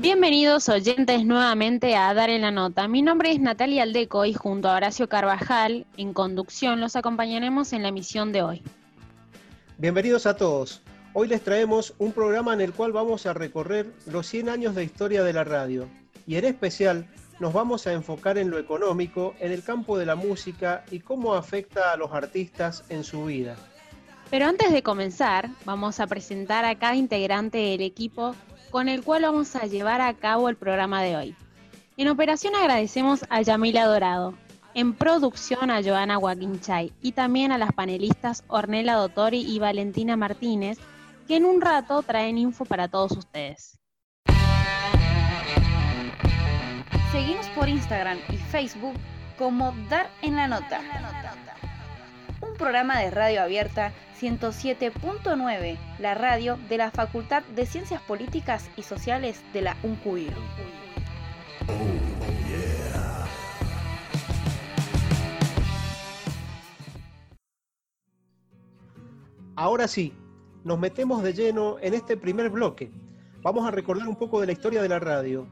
Bienvenidos oyentes nuevamente a Dar en la Nota. Mi nombre es Natalia Aldeco y junto a Horacio Carvajal, en conducción, los acompañaremos en la emisión de hoy. Bienvenidos a todos. Hoy les traemos un programa en el cual vamos a recorrer los 100 años de historia de la radio y en especial nos vamos a enfocar en lo económico, en el campo de la música y cómo afecta a los artistas en su vida. Pero antes de comenzar, vamos a presentar a cada integrante del equipo con el cual vamos a llevar a cabo el programa de hoy. En operación agradecemos a Yamila Dorado, en producción a Joana Guaquinchay y también a las panelistas Ornella Dottori y Valentina Martínez, que en un rato traen info para todos ustedes. Seguimos por Instagram y Facebook como Dar en la Nota. Un programa de radio abierta 107.9, la radio de la Facultad de Ciencias Políticas y Sociales de la UNCUIR. Ahora sí, nos metemos de lleno en este primer bloque. Vamos a recordar un poco de la historia de la radio,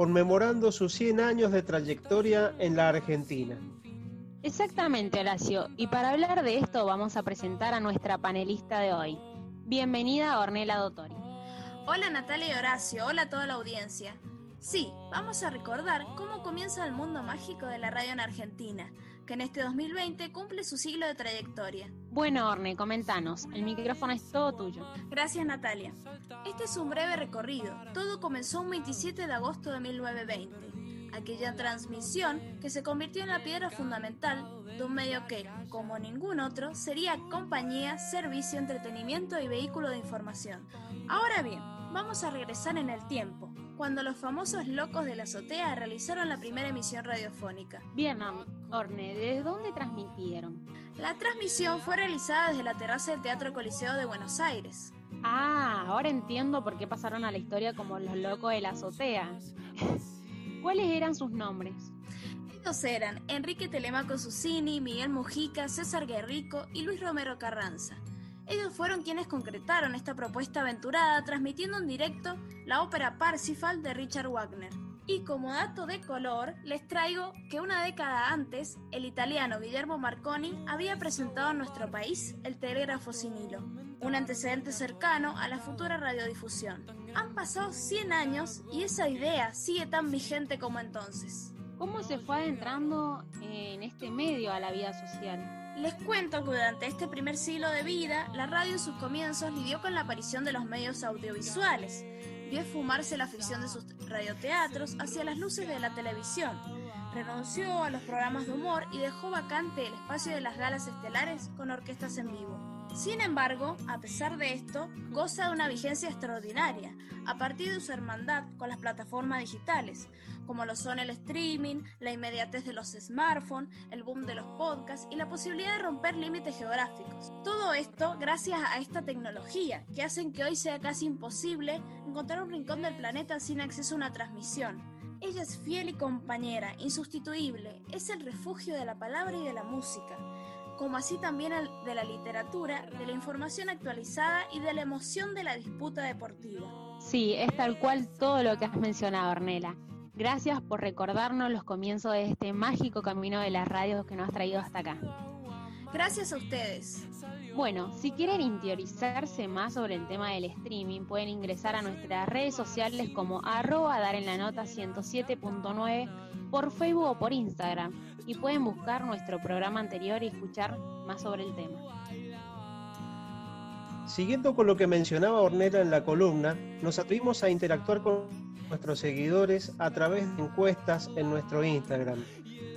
conmemorando sus 100 años de trayectoria en la Argentina. Exactamente, Horacio. Y para hablar de esto vamos a presentar a nuestra panelista de hoy. Bienvenida, Ornella Dottori. Hola Natalia y Horacio, hola a toda la audiencia. Sí, vamos a recordar cómo comienza el mundo mágico de la radio en Argentina, que en este 2020 cumple su siglo de trayectoria. Bueno, Orne, comentanos. El micrófono es todo tuyo. Gracias, Natalia. Este es un breve recorrido. Todo comenzó un 27 de agosto de 1920 aquella transmisión que se convirtió en la piedra fundamental de un medio que, como ningún otro, sería compañía, servicio, entretenimiento y vehículo de información. Ahora bien, vamos a regresar en el tiempo, cuando los famosos locos de la azotea realizaron la primera emisión radiofónica. Bien, Orne, ¿desde dónde transmitieron? La transmisión fue realizada desde la terraza del Teatro Coliseo de Buenos Aires. Ah, ahora entiendo por qué pasaron a la historia como los locos de la azotea. ¿Cuáles eran sus nombres? Ellos eran Enrique Telemaco Susini, Miguel Mujica, César Guerrico y Luis Romero Carranza. Ellos fueron quienes concretaron esta propuesta aventurada transmitiendo en directo la ópera Parsifal de Richard Wagner. Y como dato de color, les traigo que una década antes, el italiano Guillermo Marconi había presentado en nuestro país el telégrafo sin hilo, un antecedente cercano a la futura radiodifusión. Han pasado 100 años y esa idea sigue tan vigente como entonces. ¿Cómo se fue adentrando en este medio a la vida social? Les cuento que durante este primer siglo de vida, la radio en sus comienzos lidió con la aparición de los medios audiovisuales. Vio esfumarse la ficción de sus radioteatros hacia las luces de la televisión. Renunció a los programas de humor y dejó vacante el espacio de las galas estelares con orquestas en vivo. Sin embargo, a pesar de esto, goza de una vigencia extraordinaria a partir de su hermandad con las plataformas digitales, como lo son el streaming, la inmediatez de los smartphones, el boom de los podcasts y la posibilidad de romper límites geográficos. Todo esto gracias a esta tecnología que hacen que hoy sea casi imposible encontrar un rincón del planeta sin acceso a una transmisión. Ella es fiel y compañera, insustituible, es el refugio de la palabra y de la música como así también de la literatura, de la información actualizada y de la emoción de la disputa deportiva. Sí, es tal cual todo lo que has mencionado, Ornela. Gracias por recordarnos los comienzos de este mágico camino de las radios que nos has traído hasta acá. Gracias a ustedes. Bueno, si quieren interiorizarse más sobre el tema del streaming, pueden ingresar a nuestras redes sociales como arroba dar en la nota 107.9 por Facebook o por Instagram y pueden buscar nuestro programa anterior y escuchar más sobre el tema. Siguiendo con lo que mencionaba Ornella en la columna, nos atrevimos a interactuar con nuestros seguidores a través de encuestas en nuestro Instagram,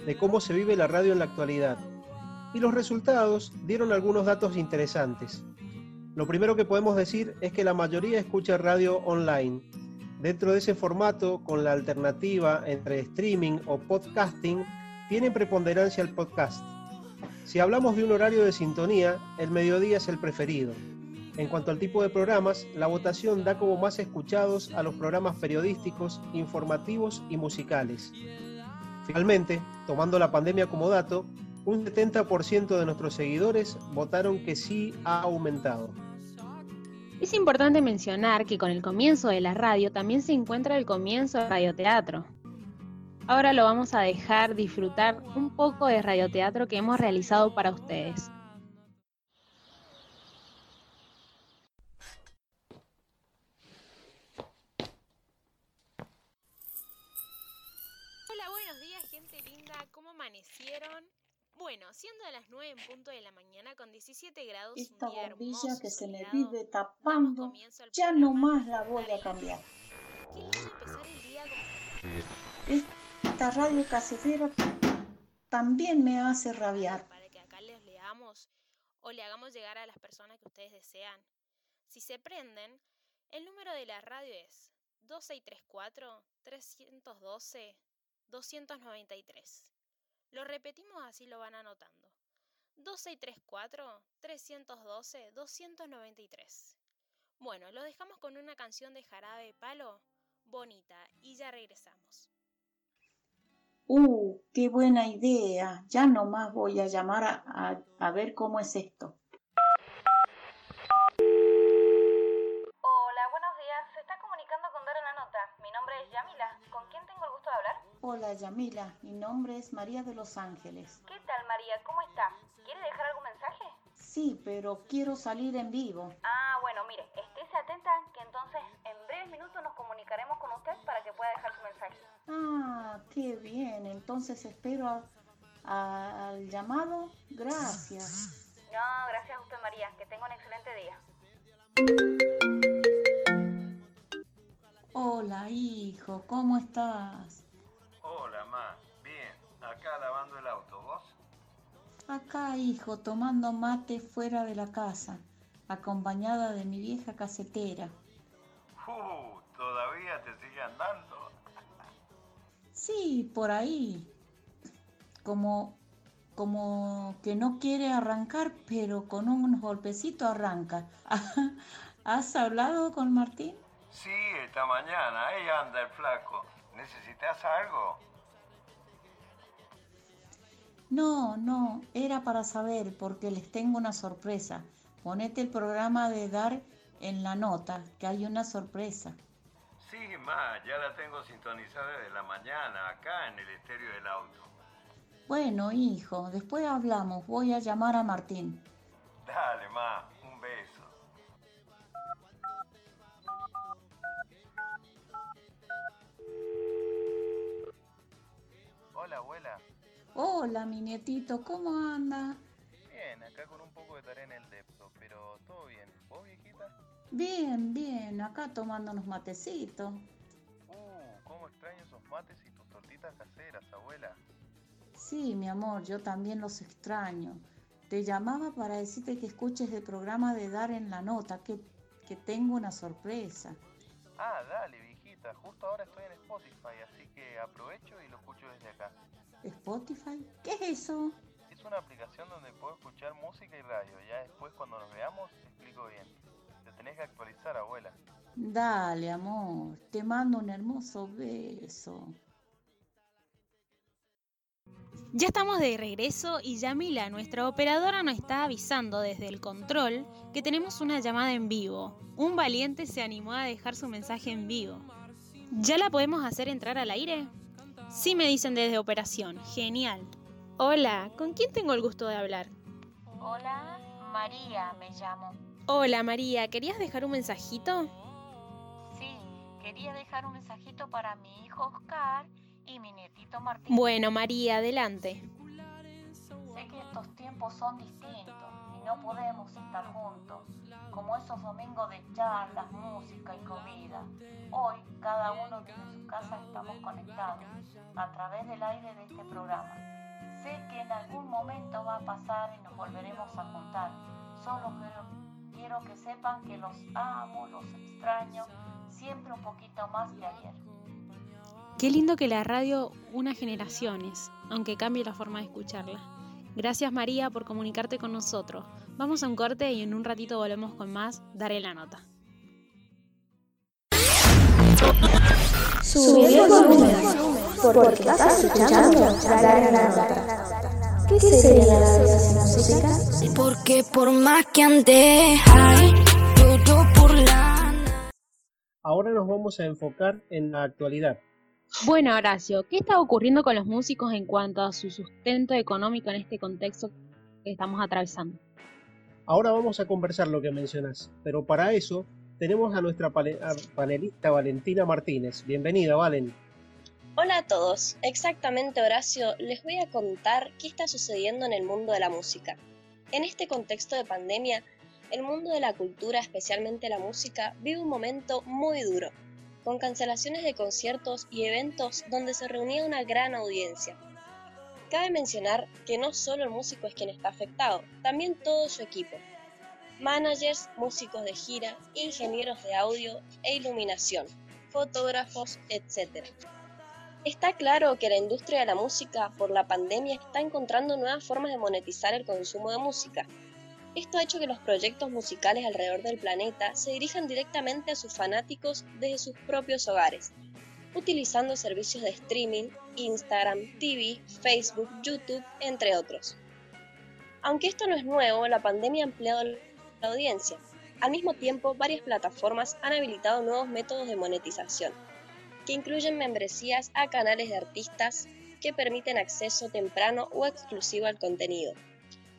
de cómo se vive la radio en la actualidad. Y los resultados dieron algunos datos interesantes. Lo primero que podemos decir es que la mayoría escucha radio online. Dentro de ese formato, con la alternativa entre streaming o podcasting, tiene preponderancia el podcast. Si hablamos de un horario de sintonía, el mediodía es el preferido. En cuanto al tipo de programas, la votación da como más escuchados a los programas periodísticos, informativos y musicales. Finalmente, tomando la pandemia como dato, un 70% de nuestros seguidores votaron que sí ha aumentado. Es importante mencionar que con el comienzo de la radio también se encuentra el comienzo del radioteatro. Ahora lo vamos a dejar disfrutar un poco de radioteatro que hemos realizado para ustedes. Hola, buenos días, gente linda. ¿Cómo amanecieron? Bueno, siendo a las 9 en punto de la mañana con 17 grados, Esta un día bombilla hermoso, que se me vive tapando, ya no más la voy a cambiar. Qué lindo empezar el día con Esta radio casetera también me hace rabiar. para que acá les leamos o le hagamos llegar a las personas que ustedes desean. Si se prenden, el número de la radio es 2634 312 293. Lo repetimos así lo van anotando. 2634 312 293. Bueno, lo dejamos con una canción de Jarabe Palo, bonita, y ya regresamos. Uh, qué buena idea. Ya no más voy a llamar a- a ver cómo es esto. Hola Yamila, mi nombre es María de los Ángeles. ¿Qué tal, María? ¿Cómo está? ¿Quiere dejar algún mensaje? Sí, pero quiero salir en vivo. Ah, bueno, mire, estése atenta que entonces en breves minutos nos comunicaremos con usted para que pueda dejar su mensaje. Ah, qué bien. Entonces espero a- a- al llamado. Gracias. No, gracias a usted, María. Que tenga un excelente día. Hola, hijo, ¿cómo estás? Hola, ma. Bien. Acá lavando el auto. ¿Vos? Acá, hijo, tomando mate fuera de la casa, acompañada de mi vieja casetera. Uh, ¿todavía te sigue andando? Sí, por ahí. Como, como que no quiere arrancar, pero con unos golpecitos arranca. ¿Has hablado con Martín? Sí, esta mañana. Ahí anda el flaco. ¿Necesitas algo? No, no, era para saber porque les tengo una sorpresa. Ponete el programa de dar en la nota, que hay una sorpresa. Sí, ma. Ya la tengo sintonizada desde la mañana, acá en el estéreo del auto. Bueno, hijo, después hablamos. Voy a llamar a Martín. Dale, ma. Un beso. Hola abuela, Hola, mi nietito, ¿cómo anda? bien, acá con un poco de tarea en el depto, pero todo bien. ¿Vos viejita? Bien, bien, acá tomándonos matecitos. Uh, cómo extraño esos mates y tus tortitas caseras, abuela. Sí, mi amor, yo también los extraño. Te llamaba para decirte que escuches el programa de Dar en la Nota, que, que tengo una sorpresa. Ah, dale justo ahora estoy en Spotify, así que aprovecho y lo escucho desde acá. ¿Spotify? ¿Qué es eso? Es una aplicación donde puedo escuchar música y radio, ya después cuando nos veamos te explico bien. Te tenés que actualizar, abuela. Dale, amor, te mando un hermoso beso. Ya estamos de regreso y Yamila, nuestra operadora, nos está avisando desde el control que tenemos una llamada en vivo. Un valiente se animó a dejar su mensaje en vivo. ¿Ya la podemos hacer entrar al aire? Sí, me dicen desde operación. Genial. Hola, ¿con quién tengo el gusto de hablar? Hola, María me llamo. Hola María, ¿querías dejar un mensajito? Sí, quería dejar un mensajito para mi hijo Oscar y mi nietito Martín. Bueno María, adelante. Sé que estos tiempos son distintos no podemos estar juntos, como esos domingos de charlas, música y comida. Hoy, cada uno desde su casa estamos conectados a través del aire de este programa. Sé que en algún momento va a pasar y nos volveremos a juntar. Solo quiero, quiero que sepan que los amo, los extraño, siempre un poquito más que ayer. Qué lindo que la radio una generaciones, aunque cambie la forma de escucharla. Gracias María por comunicarte con nosotros. Vamos a un corte y en un ratito volvemos con más Daré la nota. Sube el volumen. porque estás escuchando Dar en la Nota. ¿Qué sería la vida sin música? Porque por más que ande, todo por la... Ahora nos vamos a enfocar en la actualidad. Bueno, Horacio, ¿qué está ocurriendo con los músicos en cuanto a su sustento económico en este contexto que estamos atravesando? Ahora vamos a conversar lo que mencionas, pero para eso tenemos a nuestra panelista Valentina Martínez. Bienvenida, Valen. Hola a todos, exactamente Horacio, les voy a contar qué está sucediendo en el mundo de la música. En este contexto de pandemia, el mundo de la cultura, especialmente la música, vive un momento muy duro, con cancelaciones de conciertos y eventos donde se reunía una gran audiencia. Cabe mencionar que no solo el músico es quien está afectado, también todo su equipo. Managers, músicos de gira, ingenieros de audio e iluminación, fotógrafos, etc. Está claro que la industria de la música por la pandemia está encontrando nuevas formas de monetizar el consumo de música. Esto ha hecho que los proyectos musicales alrededor del planeta se dirijan directamente a sus fanáticos desde sus propios hogares, utilizando servicios de streaming, Instagram, TV, Facebook, YouTube, entre otros. Aunque esto no es nuevo, la pandemia ha ampliado la audiencia. Al mismo tiempo, varias plataformas han habilitado nuevos métodos de monetización, que incluyen membresías a canales de artistas que permiten acceso temprano o exclusivo al contenido,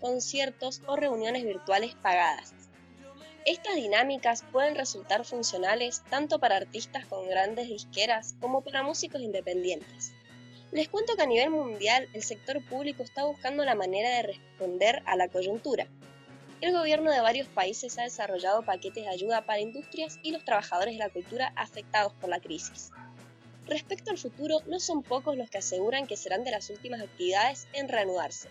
conciertos o reuniones virtuales pagadas. Estas dinámicas pueden resultar funcionales tanto para artistas con grandes disqueras como para músicos independientes. Les cuento que a nivel mundial el sector público está buscando la manera de responder a la coyuntura. El gobierno de varios países ha desarrollado paquetes de ayuda para industrias y los trabajadores de la cultura afectados por la crisis. Respecto al futuro, no son pocos los que aseguran que serán de las últimas actividades en reanudarse.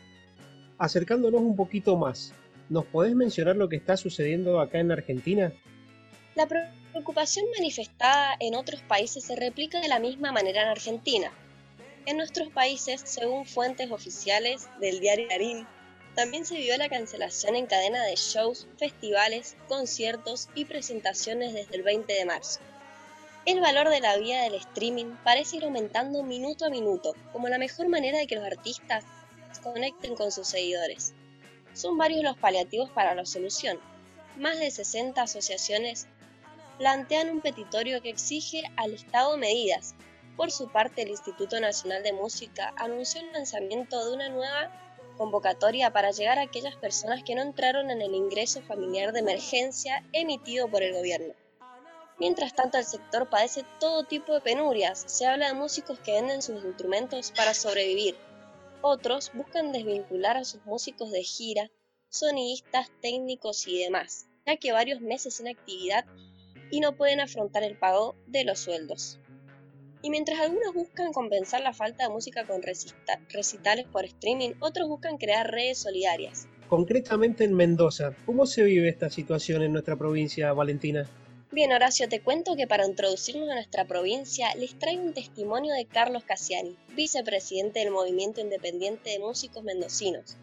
Acercándonos un poquito más, ¿nos podés mencionar lo que está sucediendo acá en Argentina? La preocupación manifestada en otros países se replica de la misma manera en Argentina. En nuestros países, según fuentes oficiales del diario Clarín, también se vio la cancelación en cadena de shows, festivales, conciertos y presentaciones desde el 20 de marzo. El valor de la vía del streaming parece ir aumentando minuto a minuto, como la mejor manera de que los artistas conecten con sus seguidores. Son varios los paliativos para la solución. Más de 60 asociaciones plantean un petitorio que exige al Estado medidas. Por su parte, el Instituto Nacional de Música anunció el lanzamiento de una nueva convocatoria para llegar a aquellas personas que no entraron en el ingreso familiar de emergencia emitido por el gobierno. Mientras tanto, el sector padece todo tipo de penurias. Se habla de músicos que venden sus instrumentos para sobrevivir. Otros buscan desvincular a sus músicos de gira, sonidistas, técnicos y demás, ya que varios meses sin actividad y no pueden afrontar el pago de los sueldos. Y mientras algunos buscan compensar la falta de música con recita- recitales por streaming, otros buscan crear redes solidarias. Concretamente en Mendoza, ¿cómo se vive esta situación en nuestra provincia, Valentina? Bien, Horacio, te cuento que para introducirnos a nuestra provincia les traigo un testimonio de Carlos Cassiani, vicepresidente del Movimiento Independiente de Músicos Mendocinos.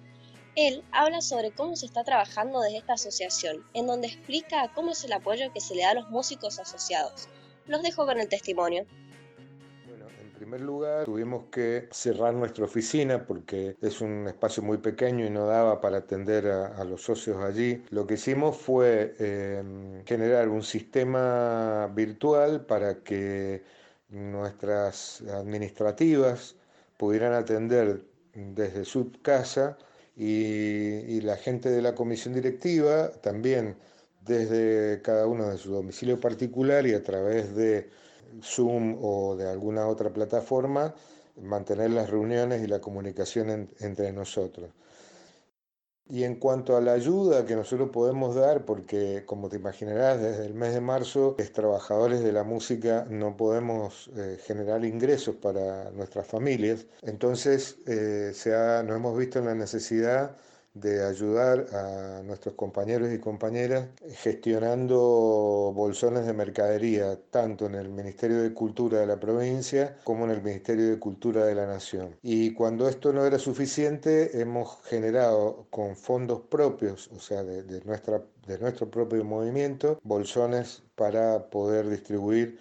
Él habla sobre cómo se está trabajando desde esta asociación, en donde explica cómo es el apoyo que se le da a los músicos asociados. Los dejo con el testimonio. En primer lugar, tuvimos que cerrar nuestra oficina porque es un espacio muy pequeño y no daba para atender a, los socios allí. Lo que hicimos fue eh, generar un sistema virtual para que nuestras administrativas pudieran atender desde su casa y la gente de la comisión directiva también desde cada uno de su domicilio particular y a través de Zoom o de alguna otra plataforma, mantener las reuniones y la comunicación en, entre nosotros. Y en cuanto a la ayuda que nosotros podemos dar, porque como te imaginarás, desde el mes de marzo, los trabajadores de la música no podemos eh, generar ingresos para nuestras familias, entonces eh, nos hemos visto en la necesidad de ayudar a nuestros compañeros y compañeras gestionando bolsones de mercadería, tanto en el Ministerio de Cultura de la provincia como en el Ministerio de Cultura de la Nación. Y cuando esto no era suficiente, hemos generado con fondos propios, o sea, de, nuestra de nuestro propio movimiento, bolsones para poder distribuir,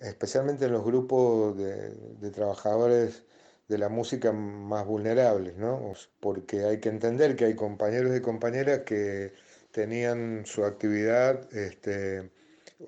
especialmente en los grupos de, de trabajadores de la música más vulnerables, ¿no? Porque hay que entender que hay compañeros y compañeras que tenían su actividad este,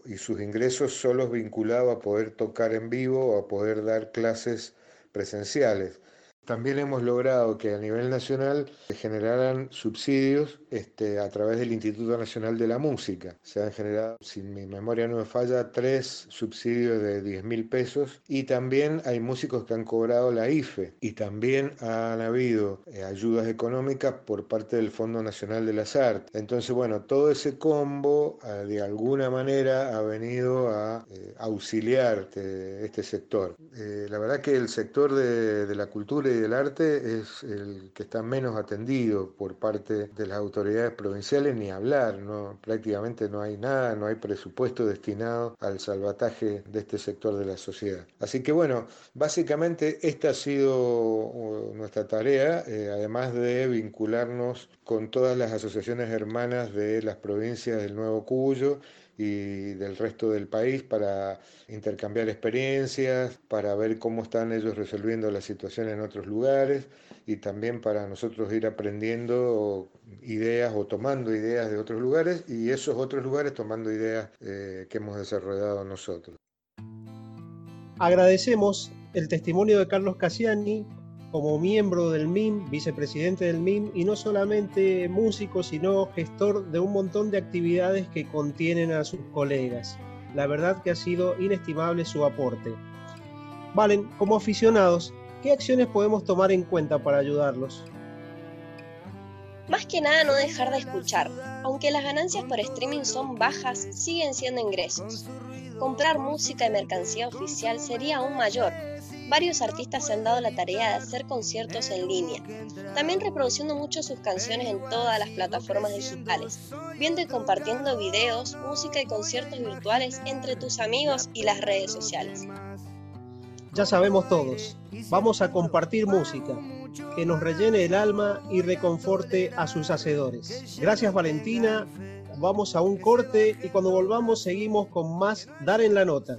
y sus ingresos solos vinculados a poder tocar en vivo a poder dar clases presenciales. También hemos logrado que a nivel nacional se generaran subsidios este, a través del Instituto Nacional de la Música. Se han generado, si mi memoria no me falla, tres subsidios de 10 mil pesos y también hay músicos que han cobrado la IFE y también han habido eh, ayudas económicas por parte del Fondo Nacional de las Artes. Entonces, bueno, todo ese combo eh, de alguna manera ha venido a eh, auxiliar este, este sector. la verdad que el sector de, de la cultura del arte es el que está menos atendido por parte de las autoridades provinciales, ni hablar, ¿no? prácticamente no hay nada, no hay presupuesto destinado al salvataje de este sector de la sociedad. Así que bueno, básicamente esta ha sido uh, nuestra tarea, eh, además de vincularnos con todas las asociaciones hermanas de las provincias del Nuevo Cuyo, y del resto del país para intercambiar experiencias, para ver cómo están ellos resolviendo la situación en otros lugares y también para nosotros ir aprendiendo ideas o tomando ideas de otros lugares y esos otros lugares tomando ideas eh, que hemos desarrollado nosotros. Agradecemos el testimonio de Carlos Cassiani como miembro del MIM, vicepresidente del MIM, y no solamente músico, sino gestor de un montón de actividades que contienen a sus colegas. La verdad que ha sido inestimable su aporte. Valen, como aficionados, ¿qué acciones podemos tomar en cuenta para ayudarlos? Más que nada no dejar de escuchar. Aunque las ganancias por streaming son bajas, siguen siendo ingresos. Comprar música y mercancía oficial sería aún mayor, varios artistas se han dado la tarea de hacer conciertos en línea, también reproduciendo mucho sus canciones en todas las plataformas digitales, viendo y compartiendo videos, música y conciertos virtuales entre tus amigos y las redes sociales. Ya sabemos todos, vamos a compartir música que nos rellene el alma y reconforte a sus hacedores. Gracias Valentina, vamos a un corte y cuando volvamos seguimos con más Dar en la Nota.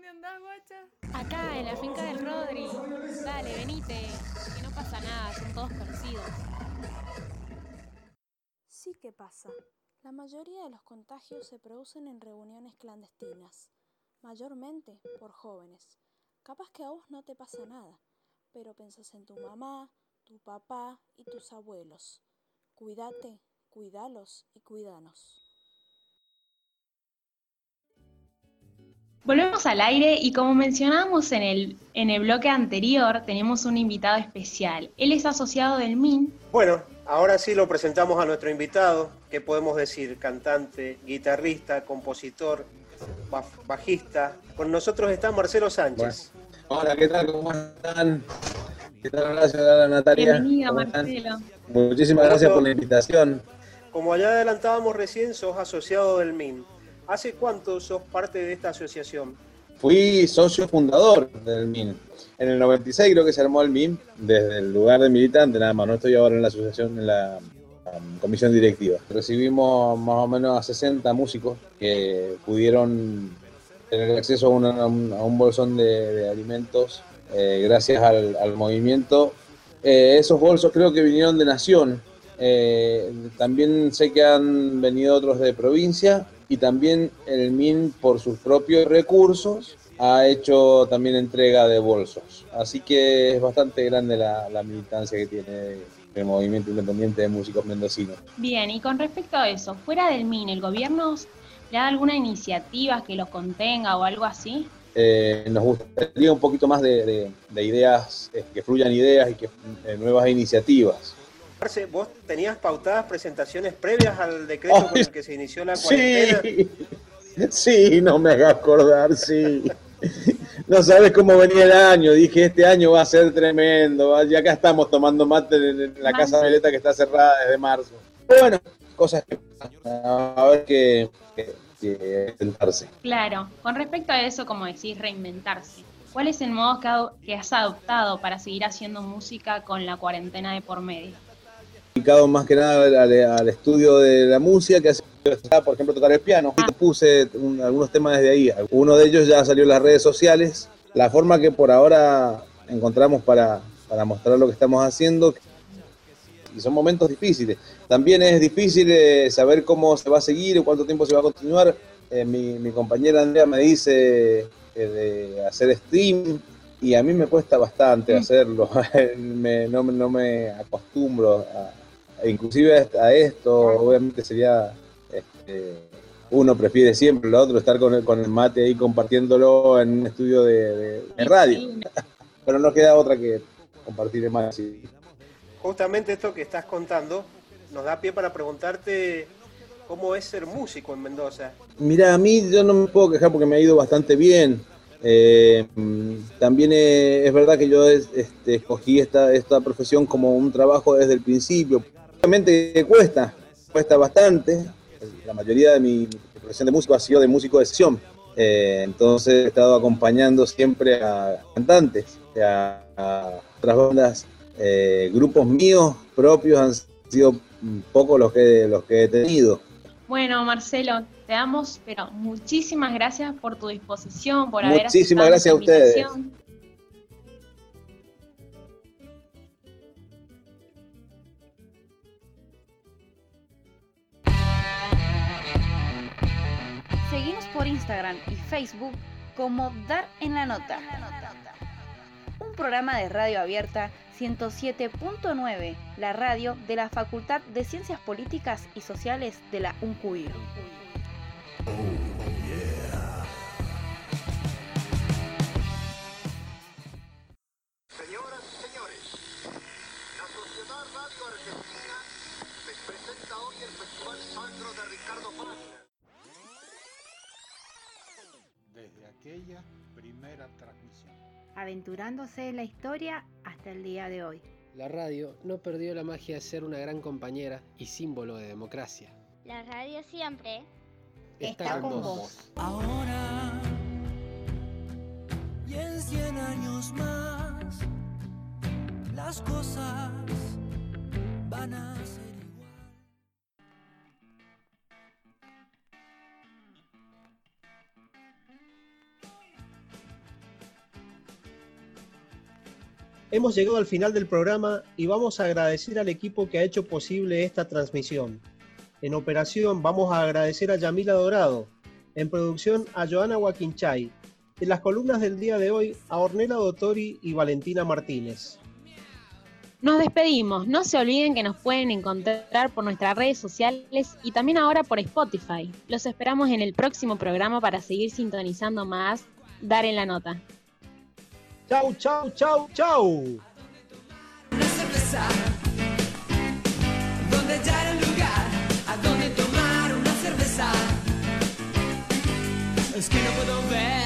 Dónde andás, guacha? Acá, en la finca del Rodri. Dale, venite. Que no pasa nada, son todos conocidos. Sí que pasa. La mayoría de los contagios se producen en reuniones clandestinas, mayormente por jóvenes. Capaz que a vos no te pasa nada, pero pensás en tu mamá, tu papá y tus abuelos. Cuídate, cuídalos y cuídanos. Volvemos al aire y como mencionábamos en el, en el bloque anterior, tenemos un invitado especial. Él es asociado del MIN. Bueno, ahora sí lo presentamos a nuestro invitado. ¿Qué podemos decir? Cantante, guitarrista, compositor, bajista. Con nosotros está Marcelo Sánchez. Hola, ¿qué tal? ¿Cómo están? ¿Qué tal? Gracias, Natalia. Bienvenido, Marcelo. Muchísimas gracias por la invitación. Como ya adelantábamos recién, sos asociado del MIN. ¿Hace cuánto sos parte de esta asociación? Fui socio fundador del MIN. En el 96 creo que se armó el MIN desde el lugar de militante, nada más. No estoy ahora en la asociación, en la um, comisión directiva. Recibimos más o menos a 60 músicos que pudieron tener acceso a, un, bolsón de, alimentos eh, gracias al, movimiento. Eh, esos bolsos creo que vinieron de Nación. Eh, también sé que han venido otros de provincia y también el MIN por sus propios recursos ha hecho también entrega de bolsos. Así que es bastante grande la, la militancia que tiene el movimiento independiente de músicos mendocinos. Bien, y con respecto a eso, fuera del MIN, ¿el gobierno ¿Le da alguna iniciativa que los contenga o algo así? eh, nos gustaría un poquito más de, ideas, eh, que fluyan ideas y que eh, nuevas iniciativas. Marce, vos tenías pautadas presentaciones previas al decreto con el que se inició la cuarentena. Sí, sí, no me hagas acordar, sí. No sabes cómo venía el año, dije este año va a ser tremendo, ya acá estamos tomando mate en la casa de Meleta que está cerrada desde marzo. Bueno, cosas que a ver qué reinventarse. Claro, con respecto a eso, como decís, reinventarse. ¿Cuál es el modo que has adoptado para seguir haciendo música con la cuarentena de por medio? Dedicado más que nada al, estudio de la música, que hace, por ejemplo, tocar el piano. Ah. Puse algunos temas desde ahí. Uno de ellos ya salió en las redes sociales. La forma que por ahora encontramos para, para mostrar lo que estamos haciendo, y son momentos difíciles. También es difícil eh, saber cómo se va a seguir o cuánto tiempo se va a continuar. Eh, mi, compañera Andrea me dice eh, de hacer stream y a mí me cuesta bastante hacerlo. no, me acostumbro a, inclusive a esto. Obviamente sería... Este, uno prefiere siempre, lo otro estar con el, con el mate ahí compartiéndolo en un estudio de, radio. Pero no queda otra que compartir el mate justamente esto que estás contando nos da pie para preguntarte cómo es ser músico en Mendoza. Mira, a mí yo no me puedo quejar porque me ha ido bastante bien. Eh, también es verdad que yo este, escogí esta, esta profesión como un trabajo desde el principio. Obviamente cuesta, cuesta bastante. La mayoría de mi, profesión de músico ha sido de músico de sesión. Eh, entonces he estado acompañando siempre a cantantes, a, a otras bandas eh, grupos míos propios han sido pocos los que, los que he tenido. Bueno, Marcelo, te damos, pero muchísimas gracias por tu disposición, por haber Muchísimas gracias a ustedes. Por Instagram y Facebook como Dar en la Nota. Un programa de radio abierta 107.9, la radio de la Facultad de Ciencias Políticas y Sociales de la UNCUIR. Aventurándose en la historia hasta el día de hoy. La radio no perdió la magia de ser una gran compañera y símbolo de democracia. La radio siempre está, con, vos. Ahora y en 100 años más, las cosas van a ser. Hemos llegado al final del programa y vamos a agradecer al equipo que ha hecho posible esta transmisión. En operación vamos a agradecer a Yamila Dorado, en producción a Joana Huaquinchay, en las columnas del día de hoy a Ornella Dottori y Valentina Martínez. Nos despedimos, no se olviden que nos pueden encontrar por nuestras redes sociales y también ahora por Spotify. Los esperamos en el próximo programa para seguir sintonizando más Dar en la Nota. Chau, chau, chau, chau. Una cerveza, donde ya era el lugar, a donde tomar una cerveza. Es que no puedo ver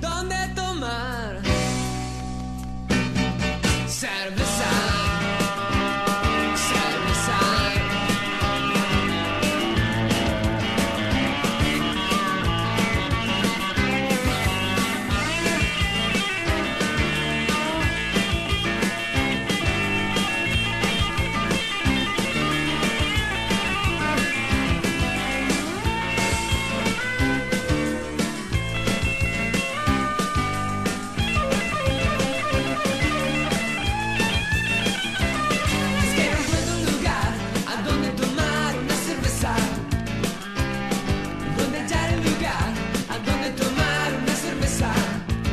dónde tomar cerveza.